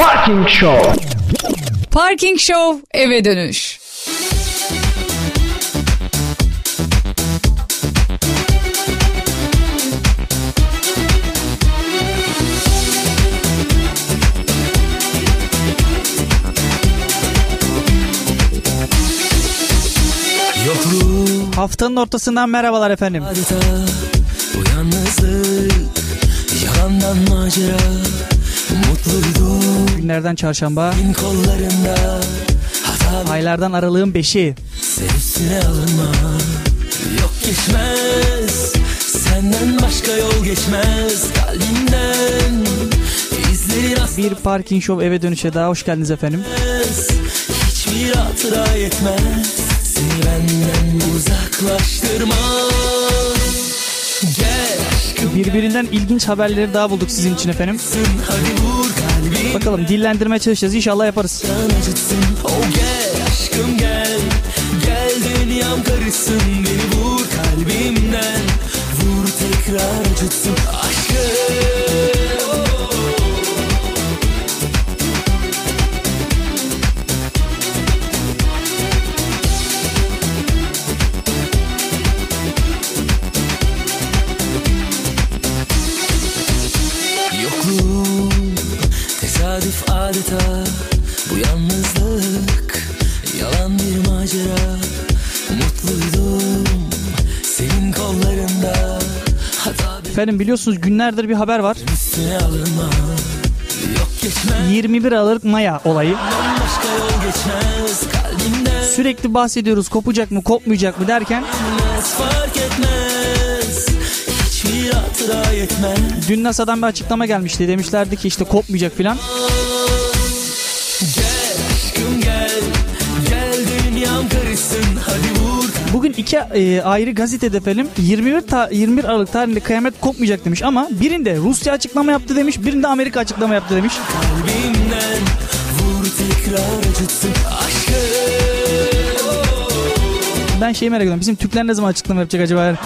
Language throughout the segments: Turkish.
Parking Show. Parking Show eve dönüş. Haftanın ortasından merhabalar efendim. Adeta bu yalnızlık Yalandan macera Mutluydum Günlerden çarşamba. Bin kollarında. Hata Aylardan aralığın 5'i. sen üstüne alınma. Yok geçmez. Senden başka yol geçmez. Kalbimden Bir Parking Show eve dönüşe daha hoş geldiniz efendim. Hiçbir hatıra yetmez. Seni benden uzaklaştırmaz Birbirinden ilginç haberleri daha bulduk sizin için efendim. Bakalım dillendirmeye çalışacağız. İnşallah yaparız. Oh gel aşkım gel Gel dünyam karışsın Beni vur kalbimden Vur tekrar acıtsın Aşkım Efendim biliyorsunuz günlerdir bir haber var. üstüne alınma Yok geçmez 21 Aralık Maya olayı. Sürekli bahsediyoruz kopacak mı kopmayacak mı derken dün NASA'dan bir açıklama gelmişti. Demişlerdi ki işte kopmayacak filan. Bugün iki e, ayrı gazetede efendim 21, ta- 21 Aralık tarihinde kıyamet kopmayacak demiş ama birinde Rusya açıklama yaptı demiş birinde Amerika açıklama yaptı demiş. kalbimden Vur tekrar acıtsın Aşkım Ben şeyi merak ediyorum bizim Türkler ne zaman açıklama yapacak acaba?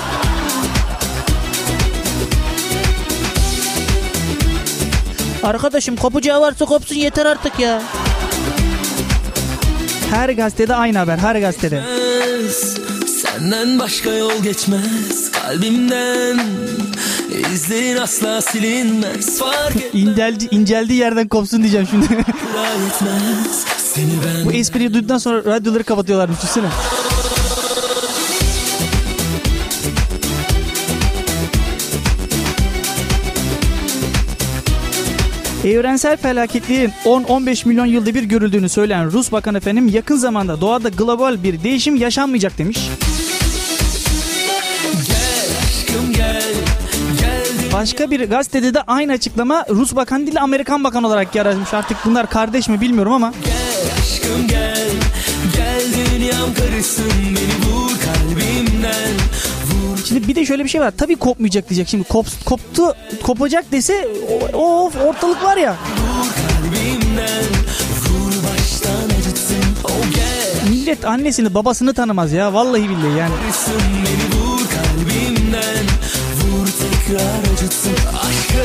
Arkadaşım kopacağı varsa kopsun yeter artık ya. Her gazetede aynı haber her gazetede. Senden başka yol geçmez Kalbimden İzlerin asla silinmez Fark İnceldi, inceldiği yerden kopsun diyeceğim şimdi. etmez Seni ben Bu espriyi duyduktan sonra radyoları kapatıyorlar düşünsene. Evrensel felaketliğin 10-15 milyon yılda bir görüldüğünü söyleyen Rus Bakan efendim yakın zamanda doğada global bir değişim yaşanmayacak demiş. Başka bir gazetede de aynı açıklama Rus Bakan değil Amerikan Bakan olarak yer almış. Artık bunlar kardeş mi bilmiyorum ama Gel aşkım gel Gel dünyam karışsın Beni vur kalbimden Şimdi bir de şöyle bir şey var. Tabii kopmayacak diyecek. Şimdi kop, koptu, kopacak dese o, of ortalık var ya. Oh Millet annesini babasını tanımaz ya. Vallahi billahi yani. Tekrar acıtsın Aşkım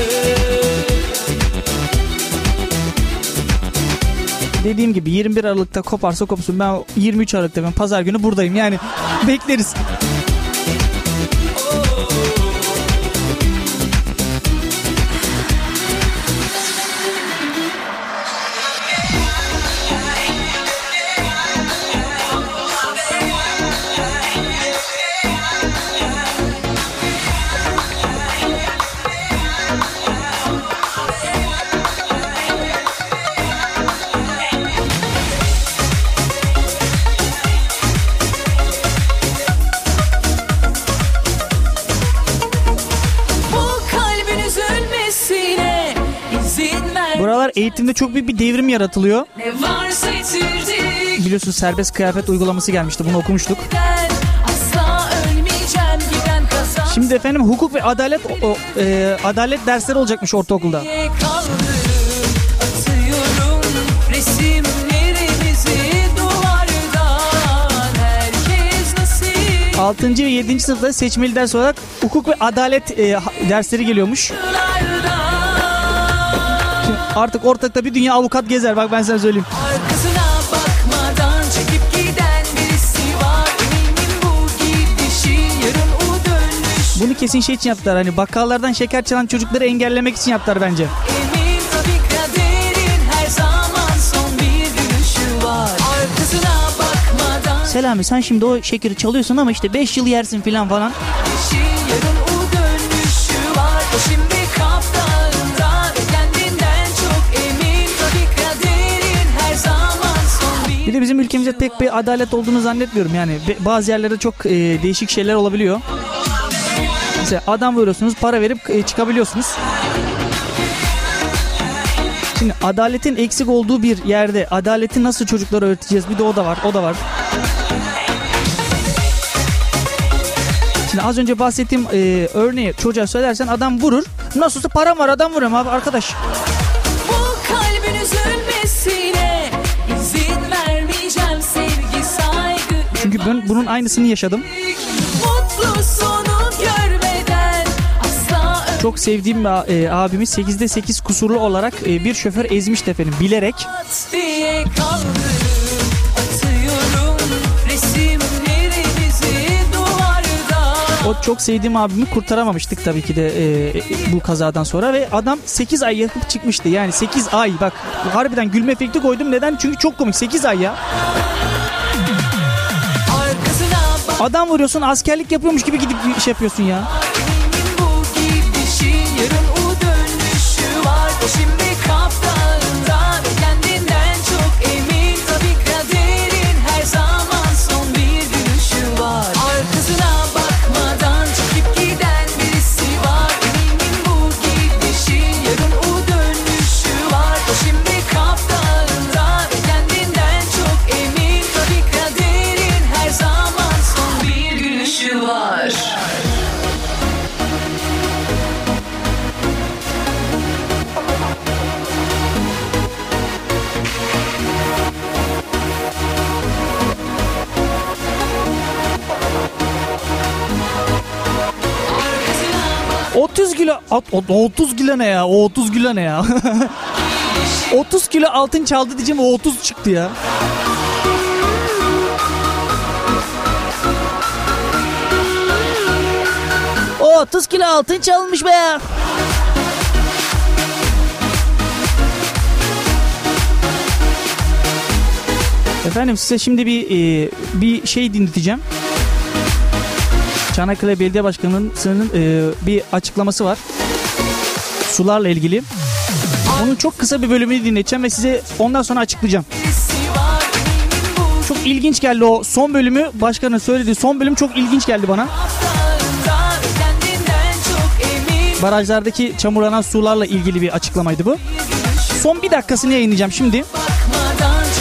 Dediğim gibi 21 Aralık'ta koparsa kopsun. Ben 23 Aralık'ta ben pazar günü buradayım. Yani bekleriz. Eğitimde çok büyük bir devrim yaratılıyor. Biliyorsunuz serbest kıyafet uygulaması gelmişti. Bunu okumuştuk. Şimdi efendim hukuk ve adalet o- e, adalet dersleri olacakmış ortaokulda. 6. ve 7. sınıfta seçmeli ders olarak hukuk ve adalet e, dersleri geliyormuş. Artık ortalıkta bir dünya avukat gezer bak ben sana söyleyeyim. Arkasına bakmadan çekip giden birisi var Eminim bu gidişin yarın o dönüş Bunu kesin şey için yaptılar hani bakkallardan şeker çalan çocukları engellemek için yaptılar bence. Emin tabii kaderin her zaman son bir gülüşü var Arkasına bakmadan Selami sen şimdi o şekeri çalıyorsun ama işte 5 yıl yersin filan falan. gidişin bir de bizim ülkemizde pek bir adalet olduğunu zannetmiyorum yani. Bazı yerlerde çok e, değişik şeyler olabiliyor. Mesela adam veriyorsunuz para verip e, çıkabiliyorsunuz. Şimdi adaletin eksik olduğu bir yerde adaleti nasıl çocuklara öğreteceğiz? Bir de o da var, o da var. Şimdi az önce bahsettiğim e, örneği çocuğa söylersen adam vurur. Nasıl olsa param var adam vuruyorum abi arkadaş. Ben bunun aynısını yaşadım. Çok sevdiğim bir e, abimiz 8'de 8 kusurlu olarak e, bir şoför ezmişti efendim bilerek. O çok sevdiğim abimi kurtaramamıştık tabii ki de e, e, bu kazadan sonra ve adam 8 ay yakıp çıkmıştı. Yani 8 ay bak harbiden gülme efekti koydum. Neden? Çünkü çok komik 8 ay ya. Adam vuruyorsun askerlik yapıyormuş gibi gidip şey yapıyorsun ya. At- o- 30 kilo ne ya? O 30 kilo ne ya? 30 kilo altın çaldı diyeceğim o 30 çıktı ya. O 30 kilo altın çalmış be ya. Efendim size şimdi bir e, bir şey dinleteceğim. Çanakkale Belediye Başkanı'nın e, bir açıklaması var. Sularla ilgili. Onun çok kısa bir bölümünü dinleteceğim ve size ondan sonra açıklayacağım. Çok ilginç geldi o son bölümü. Başkanın söylediği son bölüm çok ilginç geldi bana. Barajlardaki çamurlanan sularla ilgili bir açıklamaydı bu. Son bir dakikasını yayınlayacağım şimdi.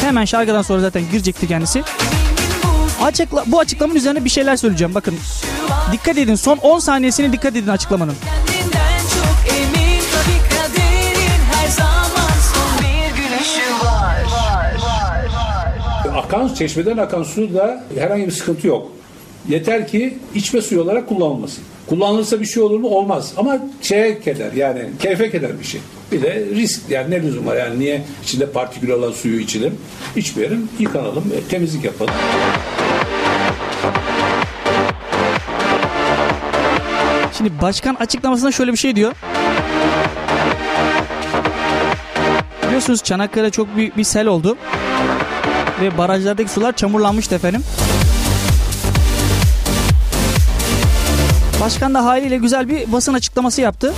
Hemen şarkıdan sonra zaten girecekti kendisi. Açıkla, bu açıklamanın üzerine bir şeyler söyleyeceğim. Bakın dikkat edin son 10 saniyesine dikkat edin açıklamanın. Akan çeşmeden akan suda herhangi bir sıkıntı yok. Yeter ki içme suyu olarak kullanılmasın. Kullanılırsa bir şey olur mu? Olmaz. Ama şeye keder yani keyfe keder bir şey. Bir de risk yani ne lüzum var yani niye içinde partikül olan suyu içelim? İçmeyelim, yıkanalım, e, temizlik yapalım. Şimdi başkan açıklamasında şöyle bir şey diyor. Biliyorsunuz Çanakkale çok büyük bir sel oldu. Ve barajlardaki sular çamurlanmıştı efendim. Başkan da haliyle güzel bir basın açıklaması yaptı.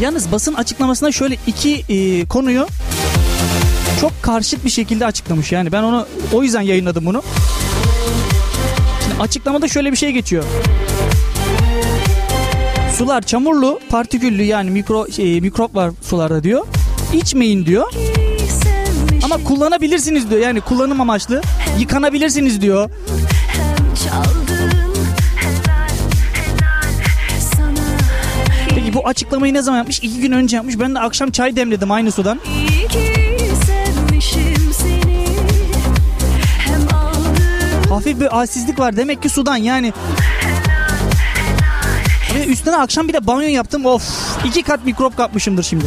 Yalnız basın açıklamasında şöyle iki e, konuyu çok karşıt bir şekilde açıklamış. Yani ben onu o yüzden yayınladım bunu. Şimdi açıklamada şöyle bir şey geçiyor. Sular çamurlu, partiküllü yani mikro e, mikrop var sularda diyor. İçmeyin diyor. Ama kullanabilirsiniz diyor. Yani kullanım amaçlı. Yıkanabilirsiniz diyor. Peki bu açıklamayı ne zaman yapmış? İki gün önce yapmış. Ben de akşam çay demledim aynı sudan. Hafif bir halsizlik var. Demek ki sudan yani. Ve üstüne akşam bir de banyo yaptım. Of iki kat mikrop kapmışımdır şimdi.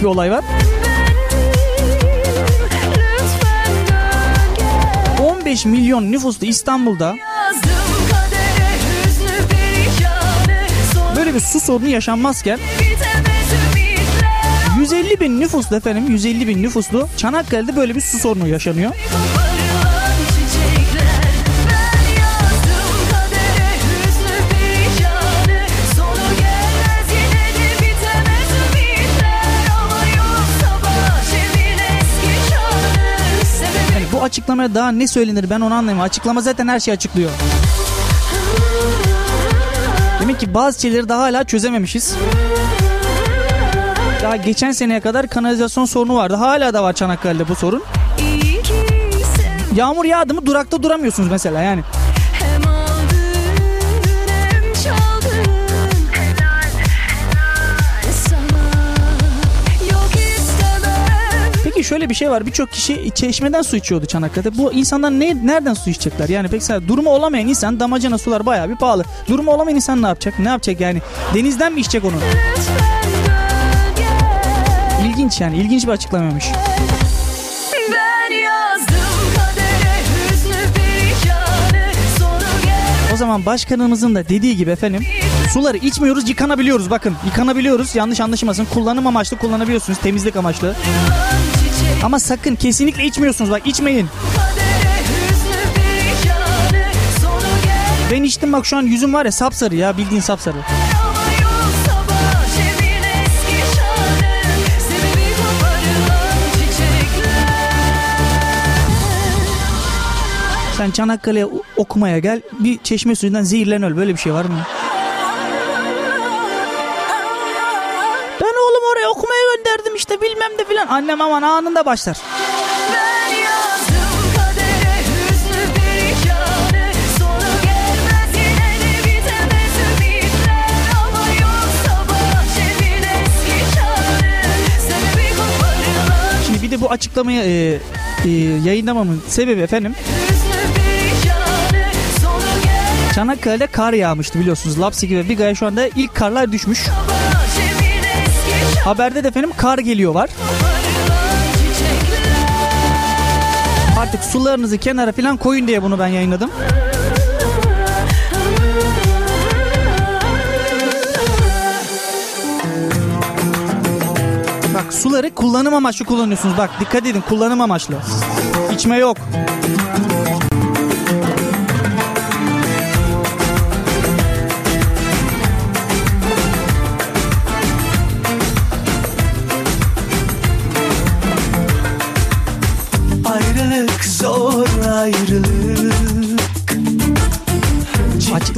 Bir olay var. Lütfen dön gel 15 milyon nüfuslu İstanbul'da böyle bir su sorunu yaşanmazken bitemez ümitler 150 bin nüfuslu efendim 150 bin nüfuslu Çanakkale'de böyle bir su sorunu yaşanıyor. Açıklamaya daha ne söylenir ben onu anlayamam. Açıklama zaten her şeyi açıklıyor. Demek ki bazı şeyleri daha hala çözememişiz. Daha geçen seneye kadar kanalizasyon sorunu vardı. Hala da var Çanakkale'de bu sorun. Yağmur yağdı mı durakta duramıyorsunuz mesela yani. Şöyle bir şey var. Birçok kişi çeşmeden su içiyordu Çanakkale'de. Bu insanlar ne, nereden su içecekler? Yani sen- durumu olamayan insan damacana sular bayağı bir pahalı. Durumu olamayan insan ne yapacak? Ne yapacak yani? Denizden mi içecek onu? İlginç yani. ilginç bir gelmez O zaman başkanımızın da dediği gibi efendim suları içmiyoruz yıkanabiliyoruz bakın yıkanabiliyoruz yanlış anlaşılmasın kullanım amaçlı kullanabiliyorsunuz temizlik amaçlı ama sakın kesinlikle içmiyorsunuz. Bak içmeyin. Ben içtim bak şu an yüzüm var ya sapsarı ya bildiğin sapsarı. Sen Çanakkale'ye okumaya gel bir çeşme suyundan zehirlen öl böyle bir şey var mı? Cem'in eski şanı Sebebi koparılan Şimdi bir de bu açıklamayı e, e, yayınlamamın sebebi efendim Çanakkale'de kar yağmıştı biliyorsunuz. Lapseki ve Biga'ya şu anda ilk karlar düşmüş. Haberde de efendim kar geliyor var. Artık sularınızı kenara falan koyun diye bunu ben yayınladım. Bak suları kullanım amaçlı kullanıyorsunuz. Bak dikkat edin kullanım amaçlı. İçme yok.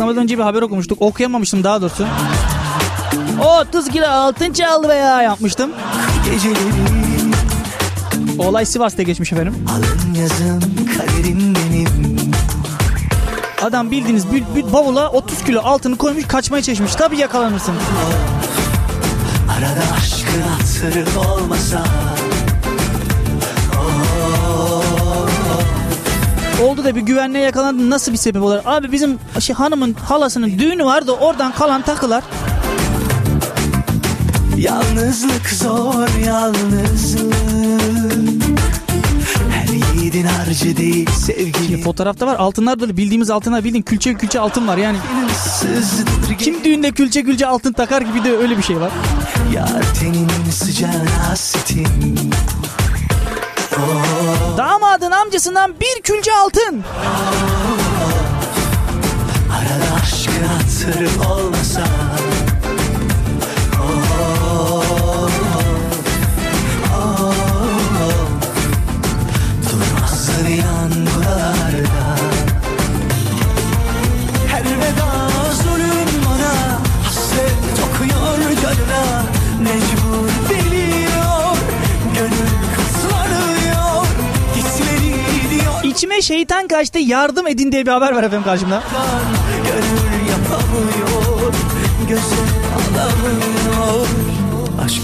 Açıklamadan önce bir haber okumuştuk. Okuyamamıştım daha doğrusu. O 30 kilo altın çaldı be ya yapmıştım. Olay Sivas'ta geçmiş efendim. alın yazın kaderim benim Adam bildiğiniz bir, bir bavula 30 kilo altını koymuş kaçmaya çalışmış. Tabii yakalanırsın. Arada aşkın hatırı olmasa Oldu da bir güvenliğe yakalandı. Nasıl bir sebep olur? Abi bizim şey, hanımın halasının düğünü vardı. Oradan kalan takılar. Yalnızlık zor yalnızlık Her yiğidin harcı değil sevgili Fotoğrafta var. Altınlar da bildiğimiz altınlar bildiğin külçe külçe altın var. Yani kim düğünde külçe külçe altın takar gibi de öyle bir şey var. Yar tenin sıcağına hasretim Damadın amcasından bir külçe altın. Arada aşkın hatırı olmasa İçime şeytan kaçtı yardım edin diye bir haber var efendim karşımda.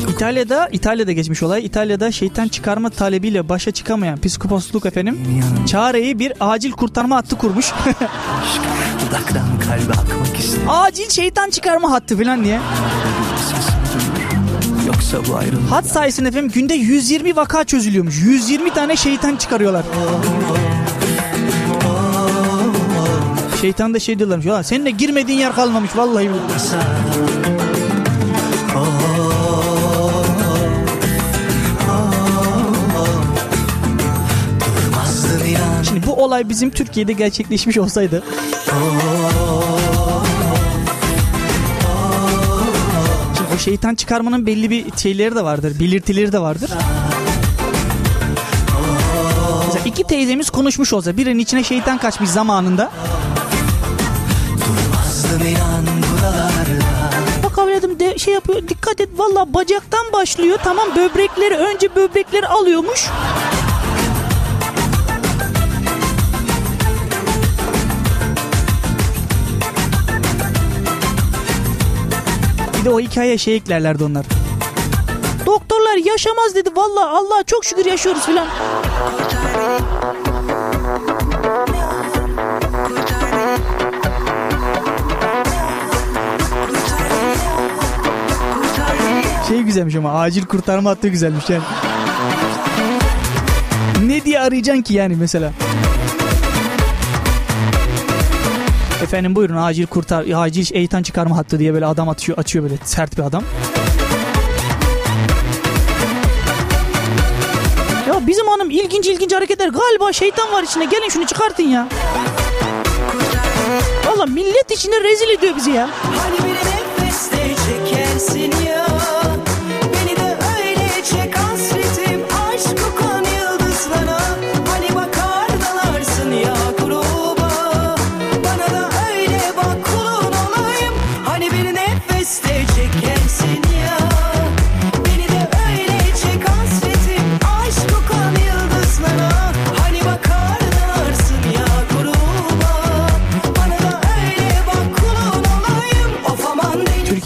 İtalya'da İtalya'da geçmiş olay. İtalya'da şeytan çıkarma talebiyle başa çıkamayan psikoposluk efendim çareyi bir acil kurtarma hattı kurmuş. acil şeytan çıkarma hattı falan diye. Yoksa bu ayrılık Hat sayesinde efendim günde 120 vaka çözülüyormuş. 120 tane şeytan çıkarıyorlar. Şeytan da şey diyorlarmış. Ya seninle girmediğin yer kalmamış vallahi. billahi." Şimdi bu olay bizim Türkiye'de gerçekleşmiş olsaydı. O şeytan çıkarmanın belli bir şeyleri de vardır. Belirtileri de vardır. Mesela iki teyzemiz konuşmuş olsa birinin içine şeytan kaçmış zamanında. Bak evladım de şey yapıyor dikkat et valla bacaktan başlıyor tamam böbrekleri önce böbrekleri alıyormuş. Bir de o hikayeye şey eklerlerdi onlar. Doktorlar yaşamaz dedi valla Allah çok şükür yaşıyoruz filan. Şey güzelmiş ama acil kurtarma hattı güzelmiş yani. Ne diye arayacaksın ki yani mesela? Efendim buyurun acil kurtar acil eğitan çıkarma hattı diye böyle adam atıyor açıyor böyle sert bir adam. Ya bizim hanım ilginç ilginç hareketler galiba şeytan var içinde gelin şunu çıkartın ya. Valla millet içinde rezil ediyor bizi ya. Hani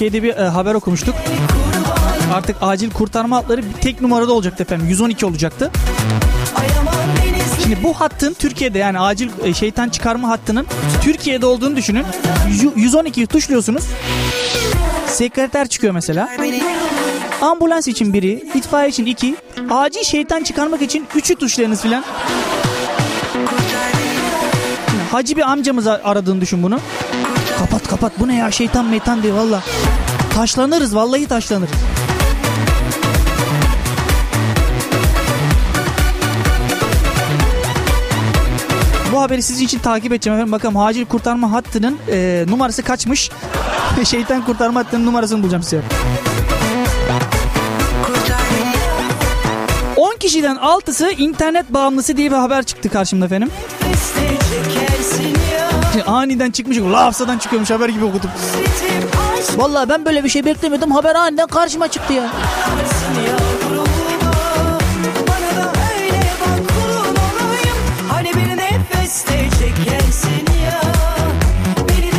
Türkiye'de bir e, haber okumuştuk. Artık acil kurtarma hatları tek numarada olacaktı efendim. 112 olacaktı. Şimdi bu hattın Türkiye'de yani acil e, şeytan çıkarma hattının Türkiye'de olduğunu düşünün. Yu- 112'yi tuşluyorsunuz. Sekreter çıkıyor mesela. Ambulans için biri, itfaiye için iki, acil şeytan çıkarmak için üçü tuşlayınız filan. Hacı bir amcamız aradığını düşün bunu. Kapat kapat bu ne ya şeytan meytan diye valla. Taşlanırız vallahi taşlanırız. Bu haberi sizin için takip edeceğim efendim. Bakalım acil kurtarma hattının e, numarası kaçmış. Şeytan kurtarma hattının numarasını bulacağım size. 10 kişiden 6'sı internet bağımlısı diye bir haber çıktı karşımda efendim. aniden çıkmış. Lafsadan çıkıyormuş haber gibi okudum. Vallahi ben böyle bir şey beklemiyordum. Haber aniden karşıma çıktı ya.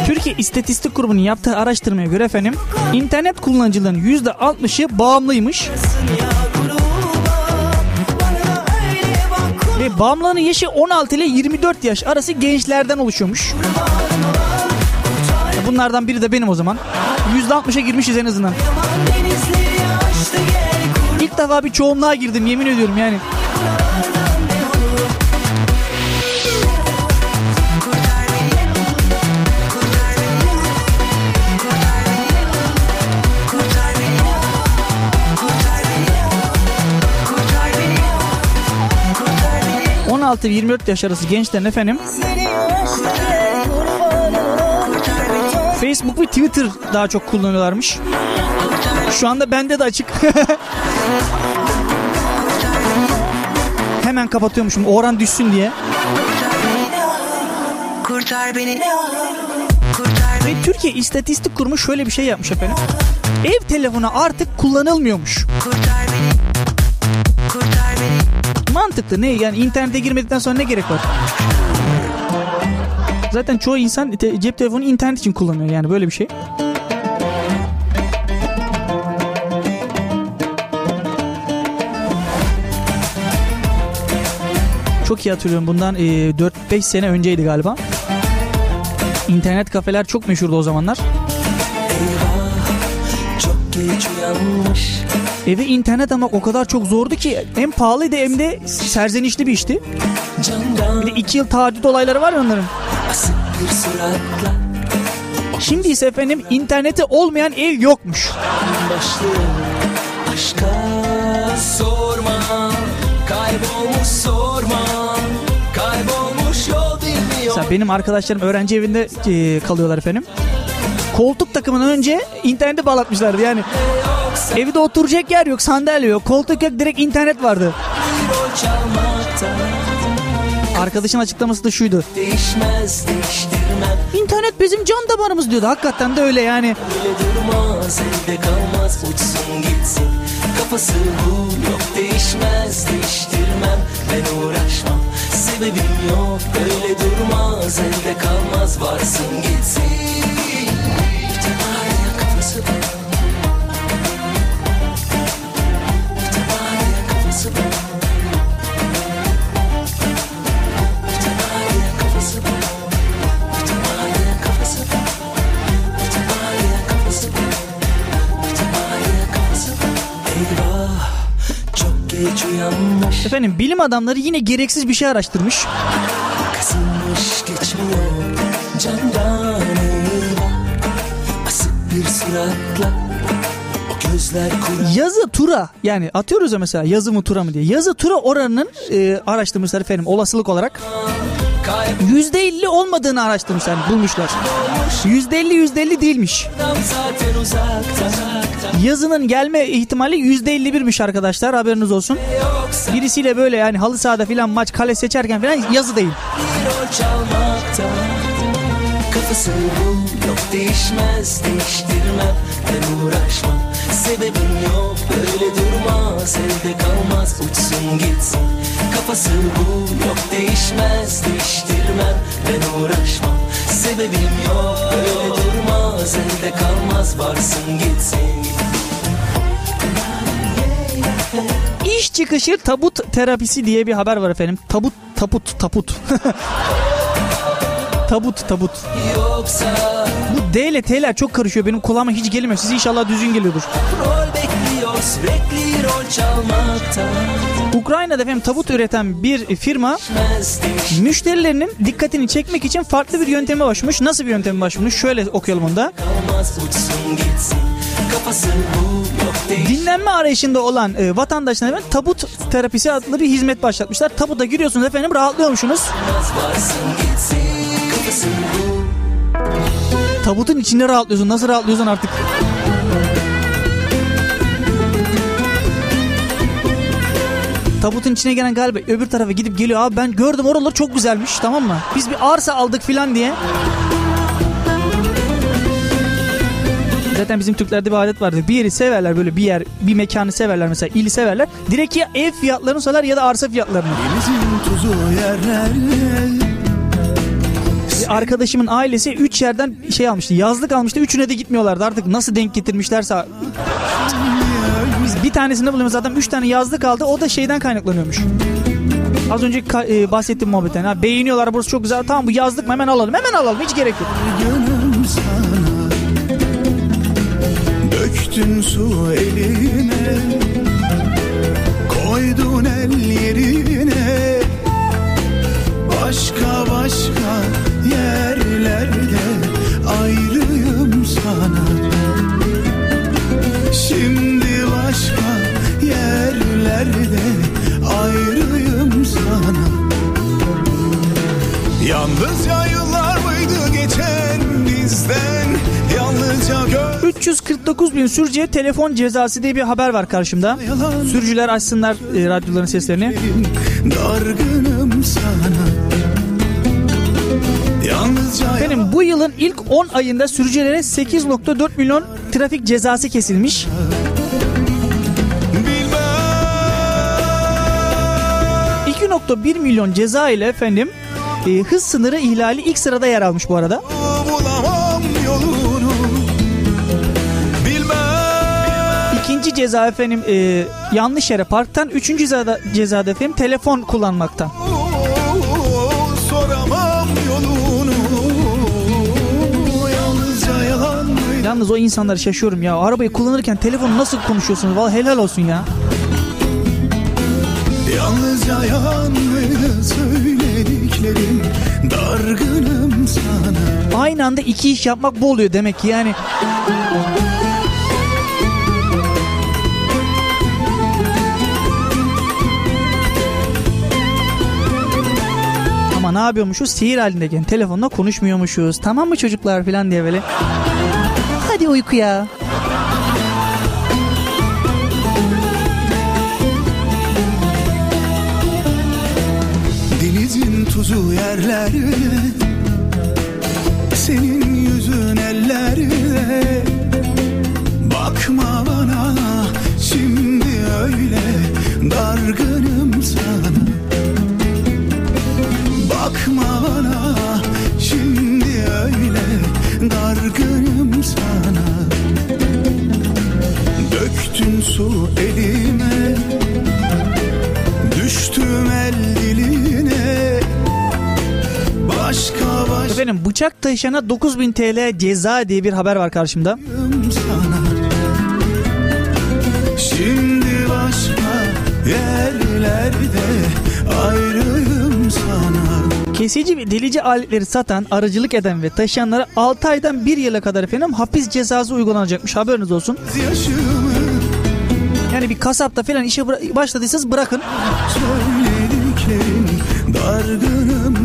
Türkiye İstatistik Kurumu'nun yaptığı araştırmaya göre efendim internet kullanıcılarının %60'ı bağımlıymış. ya bağımlının yaşı 16 ile 24 yaş arası gençlerden oluşuyormuş. Bunlardan biri de benim o zaman. %60'a girmişiz en azından. İlk defa bir çoğunluğa girdim yemin ediyorum yani. 16-24 yaş arası gençlerin efendim Facebook ve Twitter daha çok kullanıyorlarmış. Şu anda bende de açık. Hemen kapatıyormuşum oran düşsün diye. Kurtar beni Kurtar Ve Türkiye İstatistik Kurumu şöyle bir şey yapmış efendim. Ev telefonu artık kullanılmıyormuş. Kurtar Mantıklı ne yani internete girmedikten sonra ne gerek var? Zaten çoğu insan te- cep telefonu internet için kullanıyor yani böyle bir şey. Çok iyi hatırlıyorum bundan e, 4-5 sene önceydi galiba. İnternet kafeler çok meşhurdu o zamanlar. Çok geç uyanmış Eve internet almak o kadar çok zordu ki hem pahalıydı hem de serzenişli bir işti. Bir de iki yıl taahhüt olayları var ya onların. Şimdi ise efendim interneti olmayan ev yokmuş. aşka sorma kaybolmuş sorma kaybolmuş yol bilmiyor Mesela benim arkadaşlarım öğrenci evinde e, kalıyorlar efendim. Koltuk takımından önce internete bağlatmışlardı yani. Evde oturacak yer yok, sandalye yok, koltuk yok, direkt internet vardı. Arkadaşın açıklaması da şuydu. değişmez İnternet bizim can damarımız diyordu. Hakikaten de öyle yani. Öyle durmaz elde kalmaz uçsun gitsin Kafası bu yok değişmez değiştirmem Ben uğraşmam sebebim yok Öyle durmaz elde kalmaz varsın gitsin Efendim bilim adamları yine gereksiz bir şey araştırmış. Yazı tura yani atıyoruz ya mesela yazı mı tura mı diye. Yazı tura oranının e, araştırmışlar efendim olasılık olarak. %50 olmadığını araştırmışlar bulmuşlar. %50 %50 değilmiş. Kaybolmam zaten uzakta Yazının gelme ihtimali %51'miş arkadaşlar haberiniz olsun. Birisiyle böyle yani halı sahada filan maç kale seçerken filan yazı değil. Kafası bu yok değişmez değiştirmem Ben uğraşmam sebebim yok. Böyle durmaz elde kalmaz uçsun gitsin. Kafası bu yok değişmez değiştirmem. Ben uğraşmam sebebim yok. Böyle durmaz elde kalmaz varsın gitsin. İş çıkışı tabut terapisi diye bir haber var efendim. Tabut, taput, taput. tabut, tabut. Bu D ile T'ler çok karışıyor. Benim kulağıma hiç gelmiyor. Siz inşallah düzgün geliyordur. Ukrayna'da efendim tabut üreten bir firma müşterilerinin dikkatini çekmek için farklı bir yönteme başvurmuş. Nasıl bir yönteme başvurmuş? Şöyle okuyalım onu da. Dinlenme arayışında olan e, vatandaşlara efendim, tabut terapisi adlı bir hizmet başlatmışlar. Tabuta giriyorsunuz efendim rahatlıyormuşsunuz. varsın Bu Tabutun içinde rahatlıyorsun. Nasıl rahatlıyorsun artık? Tabutun içine gelen galiba öbür tarafa gidip geliyor. Abi ben gördüm oralar çok güzelmiş tamam mı? Biz bir arsa aldık filan diye. Zaten bizim Türklerde bir adet vardır. Bir yeri severler böyle bir yer, bir mekanı severler mesela ili severler. Direkt ya ev fiyatlarını söyler ya da arsa fiyatlarını. Bir arkadaşımın ailesi 3 yerden şey almıştı. Yazlık almıştı. Üçüne de gitmiyorlardı. Artık nasıl denk getirmişlerse. Biz bir tanesinde buluyoruz zaten 3 tane yazlık aldı. O da şeyden kaynaklanıyormuş. Az önce e, bahsettiğim muhabbetten. Ha, beğeniyorlar burası çok güzel. Tamam bu yazlık mı hemen alalım. Hemen alalım. Hiç gerek yok. Döktün su eline Koydun el yerine Başka başka yerlerde Ayrıyım sana Şimdi başka yerlerde Ayrıyım sana Yalnızca yıllar mıydı geçen bizden Yalnızca gö 349 bin sürücüye telefon cezası diye bir haber var karşımda. Sürücüler açsınlar e, radyoların seslerini. dargınım sana Efendim bu yılın ilk 10 ayında sürücülere 8.4 milyon trafik cezası kesilmiş. bilmem 2.1 milyon ceza ile efendim e, hız sınırı ihlali ilk sırada yer almış bu arada. İkinci ceza efendim e, yanlış yere parktan. Üçüncü cezada, cezada efendim telefon kullanmaktan. Yalnız o insanları şaşıyorum ya. Arabayı kullanırken telefonu nasıl konuşuyorsunuz? Vallahi helal olsun ya. Yalnızca yanlıydı söylediklerim Dargınım sana Aynı anda iki iş yapmak bu oluyor demek ki yani. Ama ne yapıyormuşuz? Sihir halindeyken telefonla konuşmuyormuşuz. Tamam mı çocuklar falan diye böyle. Hadi uykuya. Denizin tuzu yerlerde bıçak taşıyana 9000 TL ceza diye bir haber var karşımda. Şimdi başka yerlerde Ayrıyım sana Kesici ve delici aletleri satan, aracılık eden ve taşıyanlara 6 aydan 1 yıla kadar efendim hapis cezası uygulanacakmış haberiniz olsun. Yaşımı Yani bir kasapta falan işe bıra- başladıysanız bırakın. söylediklerim Dargınım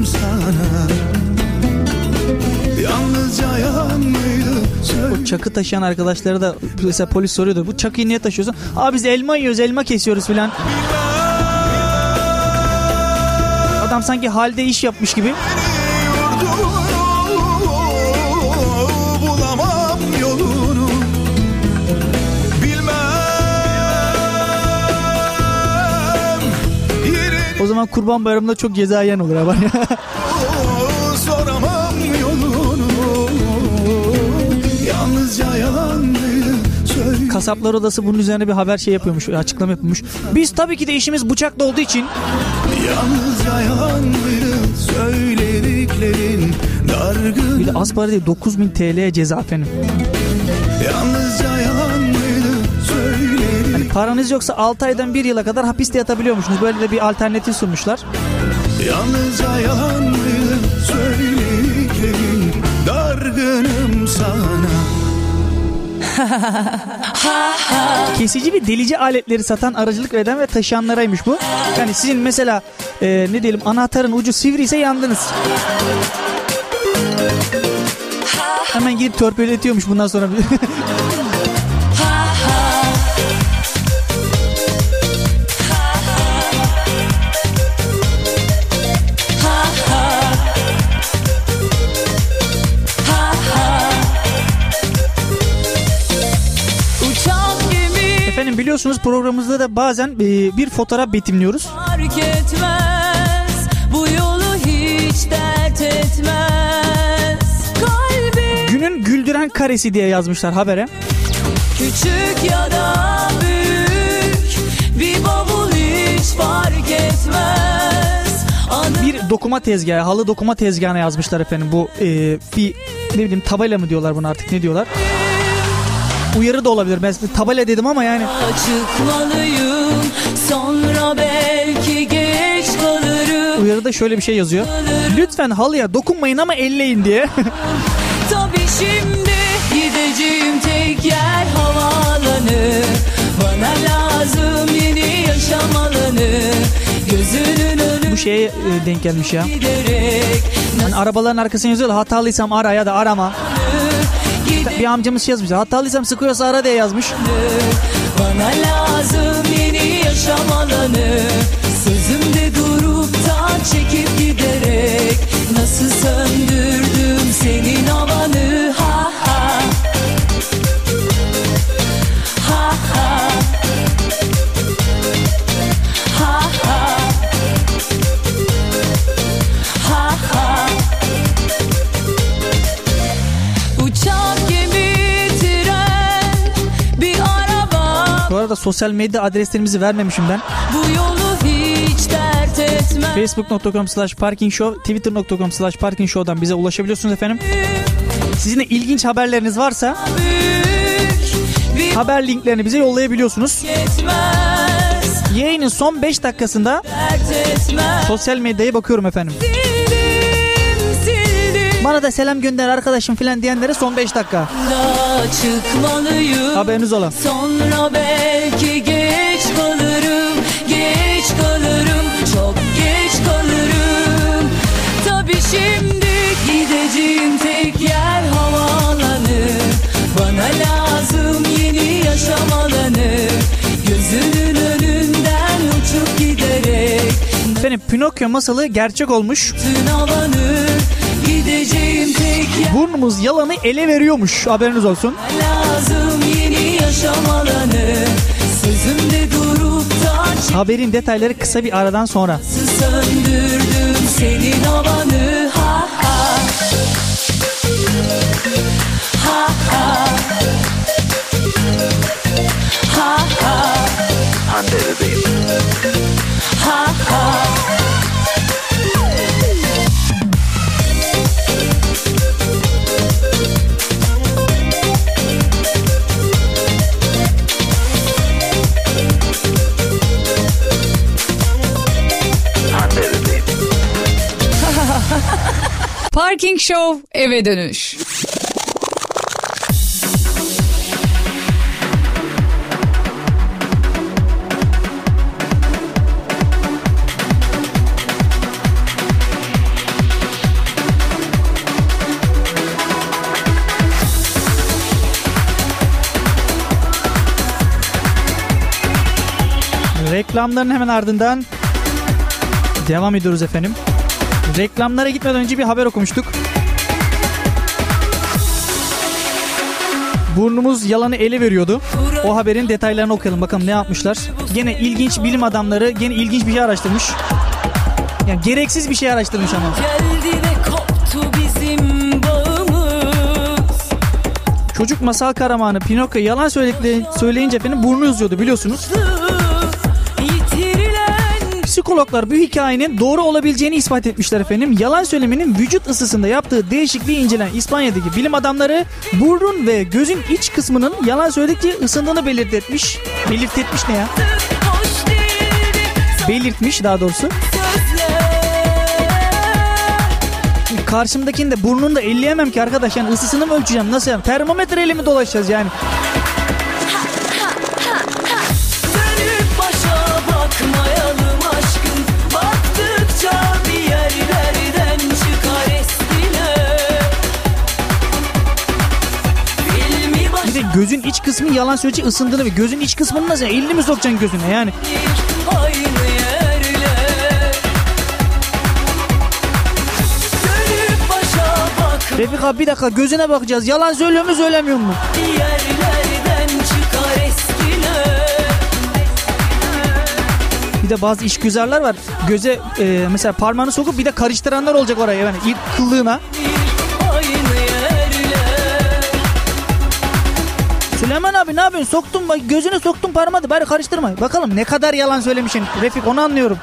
çakı taşıyan arkadaşları da mesela polis soruyordu. Bu çakıyı niye taşıyorsun? Abi biz elma yiyoruz, elma kesiyoruz filan. Adam sanki halde iş yapmış gibi. O zaman kurban bayramında çok ceza yiyen olur abi. Kasaplar Odası bunun üzerine bir haber şey yapıyormuş, açıklama yapıyormuş. Biz tabii ki de işimiz bıçakla olduğu için Yalnızca yalanlıydı söylediklerin Dargın bir de az para değil 9000 TL ceza efendim. Yalnızca yalanlıydı söylediklerin Hani paranız yoksa 6 aydan 1 yıla kadar hapiste yatabiliyormuşsunuz. Böyle de bir alternatif sunmuşlar. Yalnızca yalanlıydı Kesici ve delici aletleri satan aracılık eden ve taşıyanlaraymış bu. Yani sizin mesela e, ne diyelim anahtarın ucu sivri ise yandınız. Hemen gidip törpületiyormuş bundan sonra. biliyorsunuz programımızda da bazen e, bir fotoğraf betimliyoruz. fark etmez Bu yolu hiç dert etmez Kalbim Günün güldüren karesi diye yazmışlar habere. küçük ya da büyük Bir bavul hiç fark etmez Anı Bir dokuma tezgahı, halı dokuma tezgahına yazmışlar efendim. Bu e, bir ne bileyim tabela mı diyorlar buna artık ne diyorlar? Uyarı da olabilir. Ben tabela dedim ama yani çıkmalıyım Sonra belki geç kalırım uyarıda şöyle bir şey yazıyor. Lütfen halıya dokunmayın ama elleyin diye. Tabii şimdi gideceğim tek yer havaalanı Bana lazım yeni yaşam alanı Gözünün önü Bu şeye e, denk gelmiş ya. giderek Hani arabaların arkasına yazıyorlar hatalıysam ara ya da arama. Nasıl Bir amcamız yazmış. Hatalıysam sıkıyorsa ara diye yazmış. Bana lazım yeni yaşam alanı Sözümde durup da çekip giderek Nasıl söndürdüm arada sosyal medya adreslerimizi vermemişim ben. bu yolu hiç dert etmez Facebook.com slash parking show, Twitter.com slash parking show'dan bize ulaşabiliyorsunuz efendim. Sizin de ilginç haberleriniz varsa haber linklerini bize yollayabiliyorsunuz. Yayının son 5 dakikasında sosyal medyaya bakıyorum efendim. Sildim Bana da selam gönder arkadaşım filan diyenlere son 5 dakika. çıkmalıyım Haberiniz ola. Sonra belki geç kalırım, geç kalırım, çok geç kalırım. Tabii şimdi gideceğim tek yer havaalanı. Bana lazım yeni yaşam alanı. Gözünün önünden uçup giderek Efendim Pinokyo masalı gerçek olmuş. bütün alanı. Gideceğim tek yer Burnumuz yalanı ele veriyormuş. Haberiniz olsun. lazım yeni yaşam alanı. Sözümde durup da Haberin detayları kısa bir aradan sonra. Söndürdüm senin havanı ha ha Ha ha Ha ha Ha ha Parking Show eve dönüş. Reklamların hemen ardından devam ediyoruz efendim. Reklamlara gitmeden önce bir haber okumuştuk. Burnumuz yalanı ele veriyordu. O haberin detaylarını okuyalım bakalım ne yapmışlar. Gene ilginç bilim adamları gene ilginç bir şey araştırmış. Yani gereksiz bir şey araştırmış ama. Çocuk masal kahramanı Pinokyo yalan söyleyince efendim burnu uzuyordu biliyorsunuz. Yitirilen Psikologlar bu hikayenin doğru olabileceğini ispat etmişler efendim. Yalan söylemenin vücut ısısında yaptığı değişikliği incelen İspanya'daki bilim adamları burun ve gözün iç kısmının yalan söyledikçe ısındığını belirtmiş. Belirtmiş ne ya? Belirtmiş daha doğrusu. Karşımdakini de burnunu da elleyemem ki arkadaş. Yani ısısını mı ölçeceğim? Nasıl yani? Termometreyle mi dolaşacağız yani? Kısmı yalan söyleyince ısındığını ve gözün iç kısmını nasıl? Elini mi sokacaksın gözüne yani? Refik abi bir dakika gözüne bakacağız. Yalan söylüyor mu söylemiyor mu? Bir de bazı işgüzarlar var. Göze e, mesela parmağını sokup bir de karıştıranlar olacak oraya yani ilk kıllığına. Süleyman abi ne yapıyorsun? Soktum gözüne soktum parmağı bari karıştırma. Bakalım ne kadar yalan söylemişsin. Refik onu anlıyorum.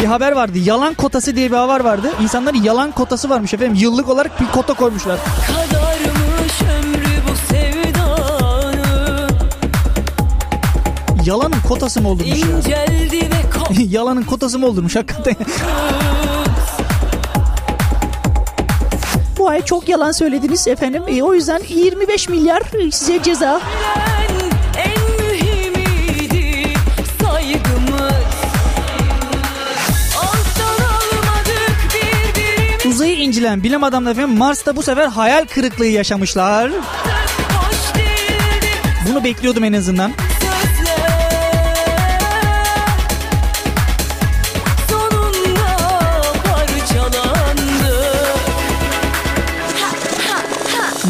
Bir haber vardı. Yalan kotası diye bir haber vardı. İnsanların yalan kotası varmış efendim. Yıllık olarak bir kota koymuşlar. Kadarmış ömrü bu sevdanın Yalanın kotası mı oldurmuş ya? Yalanın kotası mı oldurmuş hakikaten? ay çok yalan söylediniz efendim. E, o yüzden 25 milyar size ceza. Uzayı incelen bilim adamları efendim Mars'ta bu sefer hayal kırıklığı yaşamışlar. Bunu bekliyordum en azından.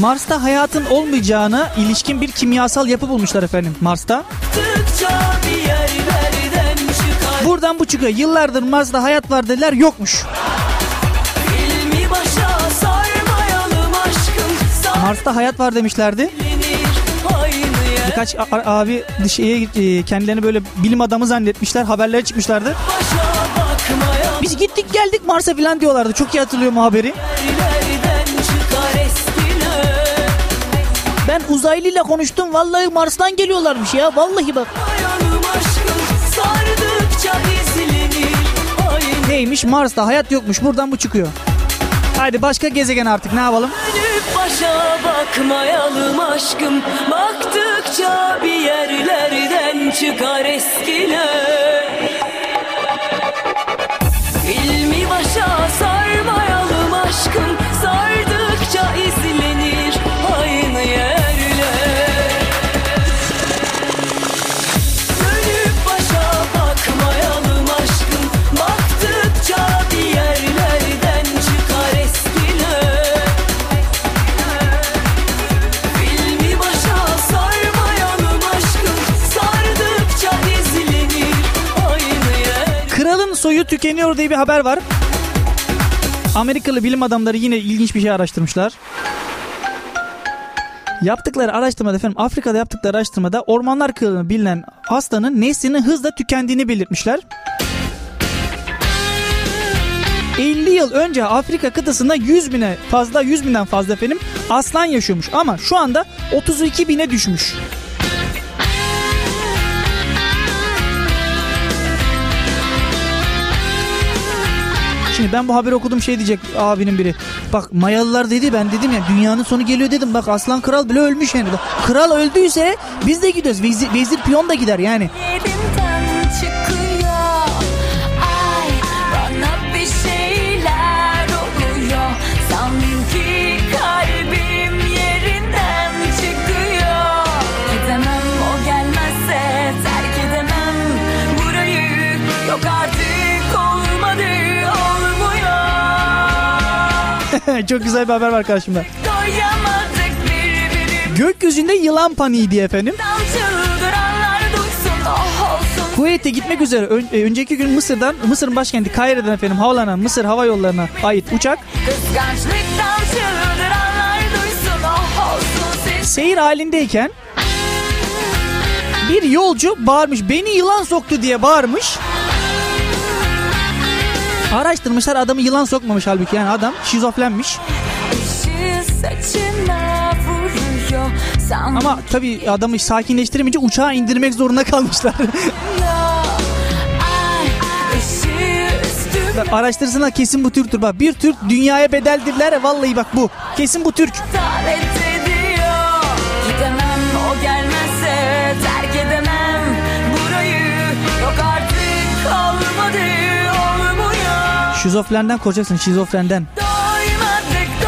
Mars'ta hayatın olmayacağına ilişkin bir kimyasal yapı bulmuşlar efendim Mars'ta. Buradan bu çıkıyor. Yıllardır Mars'ta hayat var dediler yokmuş. Mars'ta hayat var demişlerdi. Birkaç abi şeye, e, kendilerini böyle bilim adamı zannetmişler. Haberlere çıkmışlardı. Biz gittik geldik Mars'a falan diyorlardı. Çok iyi hatırlıyorum o haberi. Ben uzaylıyla konuştum. Vallahi Mars'tan geliyorlarmış ya. Vallahi bak. Aşkın Neymiş Mars'ta hayat yokmuş. Buradan bu çıkıyor. Hadi başka gezegen artık ne yapalım? Dönüp başa bakmayalım aşkım Baktıkça bir yerlerden çıkar eskiler Soyu tükeniyor diye bir haber var. Amerikalı bilim adamları yine ilginç bir şey araştırmışlar. Yaptıkları araştırmada efendim Afrika'da yaptıkları araştırmada ormanlar kralı bilinen hastanın neslinin hızla tükendiğini belirtmişler. 50 yıl önce Afrika kıtasında 100 bine fazla 100 binden fazla efendim aslan yaşıyormuş ama şu anda 32 bine düşmüş. Şimdi ben bu haberi okudum şey diyecek abinin biri. Bak Mayalılar dedi ben dedim ya dünyanın sonu geliyor dedim. Bak aslan kral bile ölmüş yani. Kral öldüyse biz de gidiyoruz. Vezir, vezir piyon da gider yani. Elimden Çok güzel bir haber var karşımda. Gökyüzünde yılan paniği diye efendim. Oh Kuveyt'e gitmek üzere ön- e, önceki gün Mısır'dan Mısır'ın başkenti Kahire'den efendim havalanan Mısır Hava Yolları'na ait uçak oh seyir halindeyken bir yolcu bağırmış beni yılan soktu diye bağırmış. Araştırmışlar adamı yılan sokmamış halbuki yani adam şizofrenmiş. Ama tabii adamı sakinleştiremeyince uçağa indirmek zorunda kalmışlar. Araştırsınlar kesin bu Türktür bak. Bir Türk dünyaya bedeldirler vallahi bak bu. Kesin bu Türk. Şizofrenden korkacaksın şizofrenden.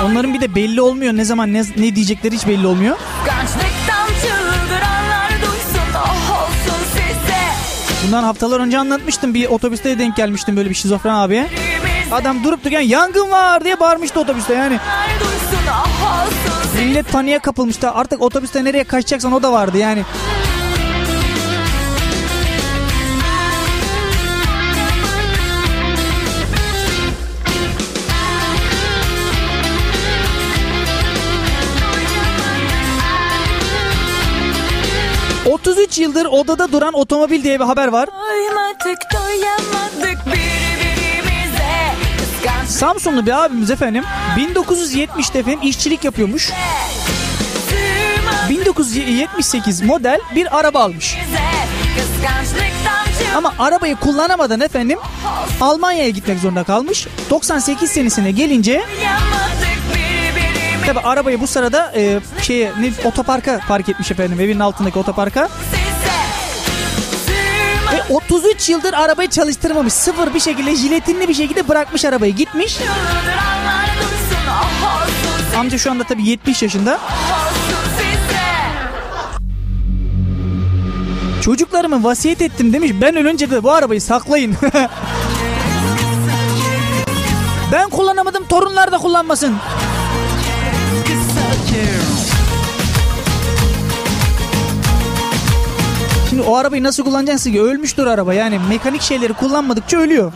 Onların bir de belli olmuyor ne zaman ne, ne diyecekleri hiç belli olmuyor. Oh Bundan haftalar önce anlatmıştım. Bir otobüste denk gelmiştim böyle bir şizofren abiye. Adam durup dururken yangın var diye bağırmıştı otobüste yani. oh Millet paniğe kapılmıştı. Artık otobüste nereye kaçacaksan o da vardı yani. ...33 yıldır odada duran otomobil diye bir haber var. Doymadık doyamadık birbirimize Kıskançlık Samsunlu bir abimiz efendim 1970'te efendim işçilik yapıyormuş. 1978 model bir araba almış. Ama arabayı kullanamadan efendim Almanya'ya gitmek zorunda kalmış. 98 senesine gelince tabi arabayı bu sırada e, şeye ne, otoparka park etmiş efendim evinin altındaki otoparka. Ve 33 yıldır arabayı çalıştırmamış. Sıfır bir şekilde jiletinli bir şekilde bırakmış arabayı gitmiş. Amca şu anda tabi 70 yaşında. Çocuklarımı vasiyet ettim demiş. Ben ölünce de bu arabayı saklayın. ben kullanamadım torunlar da kullanmasın. O arabayı nasıl kullanacaksın ki? Ölmüştür araba yani mekanik şeyleri kullanmadıkça ölüyor.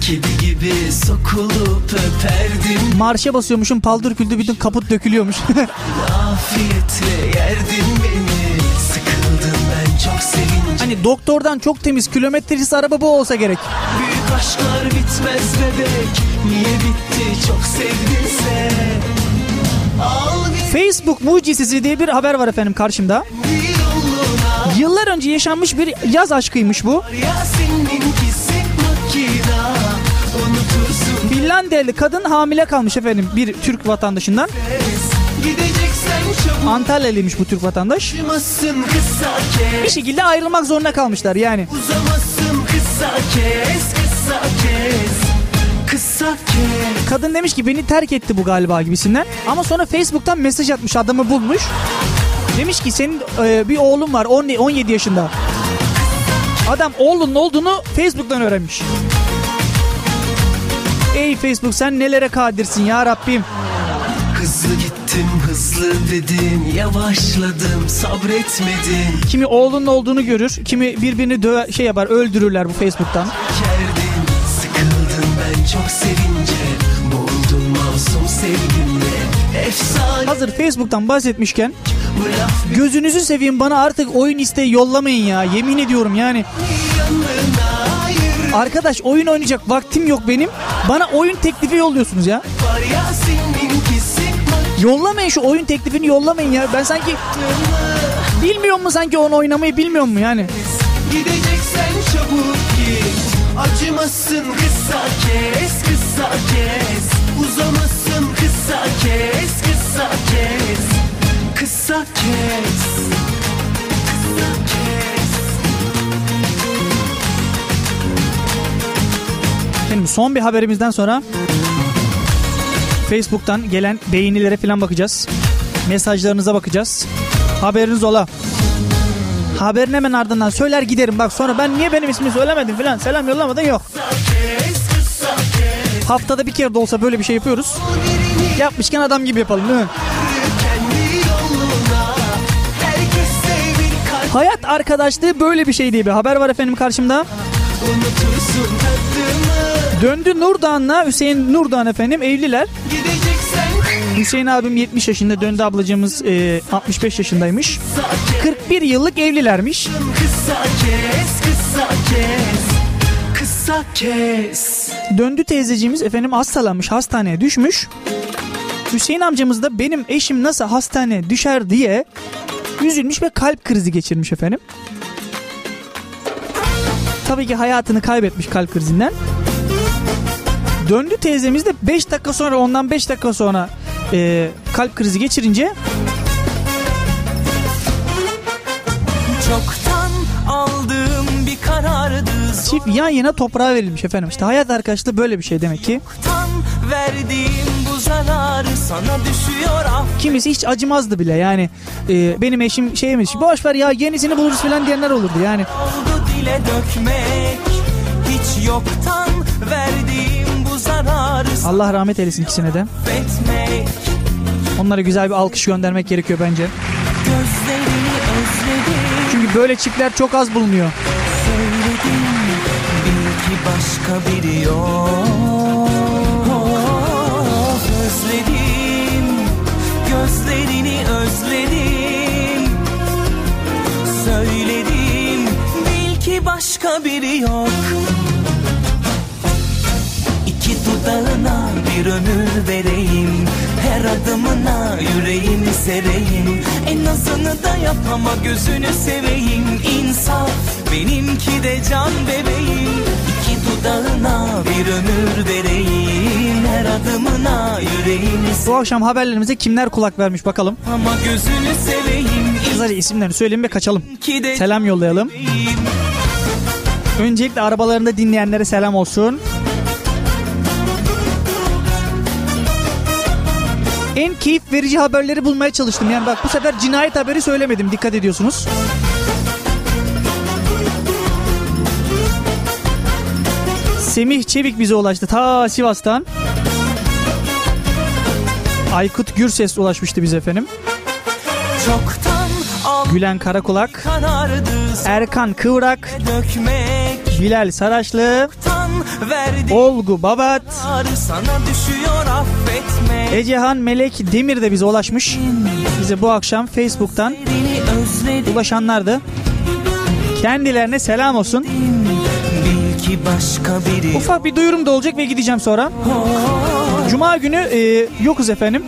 Kedi gibi sokulup öperdim Marşa basıyormuşum paldır küldü bütün kaput dökülüyormuş. Afiyetle yerdin beni Sıkıldım ben çok sevince Hani doktordan çok temiz kilometresiz araba bu olsa gerek. Büyük aşklar bitmez bebek Niye bitti çok sevdinse Facebook mucizesi diye bir haber var efendim karşımda. bir Yıllar önce yaşanmış bir yaz aşkıymış bu. Finlandiyalı kadın hamile kalmış efendim bir Türk vatandaşından. Antalyalıymış bu Türk vatandaş. Bir şekilde ayrılmak zorunda kalmışlar yani. Kadın demiş ki beni terk etti bu galiba gibisinden. Ama sonra Facebook'tan mesaj atmış adamı bulmuş. Demiş ki senin e, bir oğlun var 10 17 yaşında. Adam oğlunun olduğunu Facebook'tan öğrenmiş. Ey Facebook sen nelere kadirsin ya Rabbim. Hızlı gittim hızlı dedim Yavaşladım sabretmedim Kimi oğlunun olduğunu görür, kimi birbirini döve, şey yapar, öldürürler bu Facebook'tan. Kerdim sıkıldım ben çok sevince Hazır Facebook'tan bahsetmişken gözünüzü seveyim bana artık oyun isteği yollamayın ya. Yemin ediyorum yani. Arkadaş oyun oynayacak vaktim yok benim. Bana oyun teklifi yolluyorsunuz ya. Yollamayın şu oyun teklifini yollamayın ya. Ben sanki bilmiyor mu sanki onu oynamayı bilmiyor mu yani. Gideceksen çabuk git Acımasın kısa kes kısa kes Uzamasın kısa kes kısa kes Kısa kes Kısa kes Benim son bir haberimizden sonra Facebook'tan gelen beğenilere falan bakacağız. Mesajlarınıza bakacağız. Haberiniz ola. Haberin hemen ardından söyler giderim. Bak sonra ben niye benim ismimi söylemedim falan selam yollamadın yok. Haftada bir kere de olsa böyle bir şey yapıyoruz. Yapmışken adam gibi yapalım değil mi? Hayat arkadaşlığı böyle bir şey diye bir haber var efendim karşımda. Döndü Nurdağ'la Hüseyin Nurdağ efendim evliler. Hüseyin abim 70 yaşında döndü ablacığımız e, 65 yaşındaymış. kısa kes 41 yıllık evlilermiş. Döndü teyzeciğimiz efendim hastalanmış hastaneye düşmüş. Hüseyin amcamız da benim eşim nasıl hastaneye düşer diye üzülmüş ve kalp krizi geçirmiş efendim. Tabii ki hayatını kaybetmiş kalp krizinden. Döndü teyzemiz de 5 dakika sonra ondan 5 dakika sonra e, kalp krizi geçirince Çoktan aldığım bir karardı çift yan yana toprağa verilmiş efendim. İşte hayat arkadaşlığı böyle bir şey demek ki. Zoktan verdiğim bu zararı sana düşüyor af Kimisi hiç acımazdı bile yani e, benim eşim şeymiş boş ver ya yenisini buluruz falan diyenler olurdu yani. oldu dile dökmek Hiç yoktan verdiğim bu zararı Allah rahmet eylesin ikisine de. affetmek Onlara güzel bir alkış göndermek gerekiyor bence. Gözlerini özledim Çünkü böyle çiftler çok az bulunuyor. söyledim Bil ki başka biri yok başka biri yok İki dudağına bir ömür vereyim Her adımına yüreğimi sereyim En azını da yapama gözünü seveyim İnsaf benimki de can bebeğim İki dudağına bir ömür vereyim Her adımına yüreğimi Bu akşam haberlerimize kimler kulak vermiş bakalım. Ama gözünü seveyim Kızlar isimlerini söyleyin ve kaçalım. De Selam yollayalım. bebeğim. Öncelikle arabalarında dinleyenlere selam olsun. En keyif verici haberleri bulmaya çalıştım. Yani bak bu sefer cinayet haberi söylemedim. Dikkat ediyorsunuz. Semih Çevik bize ulaştı ta Sivas'tan. Aykut Gürses ulaşmıştı bize efendim. Çoktan Gülen Karakulak, Erkan Kıvrak, dökmek Bilal Saraçlı, Olgu Babat, Ecehan Melek Demir de bize ulaşmış. Bize bu akşam Facebook'tan ulaşanlardı. Kendilerine selam olsun. Ufak bir duyurum da olacak ve gideceğim sonra. Cuma günü e, yokuz efendim.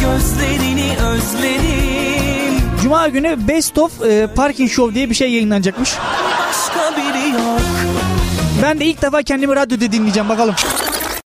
Gözlerini özledim Cuma günü Best of e, Parking Show diye bir şey yayınlanacakmış. Ben de ilk defa kendimi radyoda dinleyeceğim bakalım.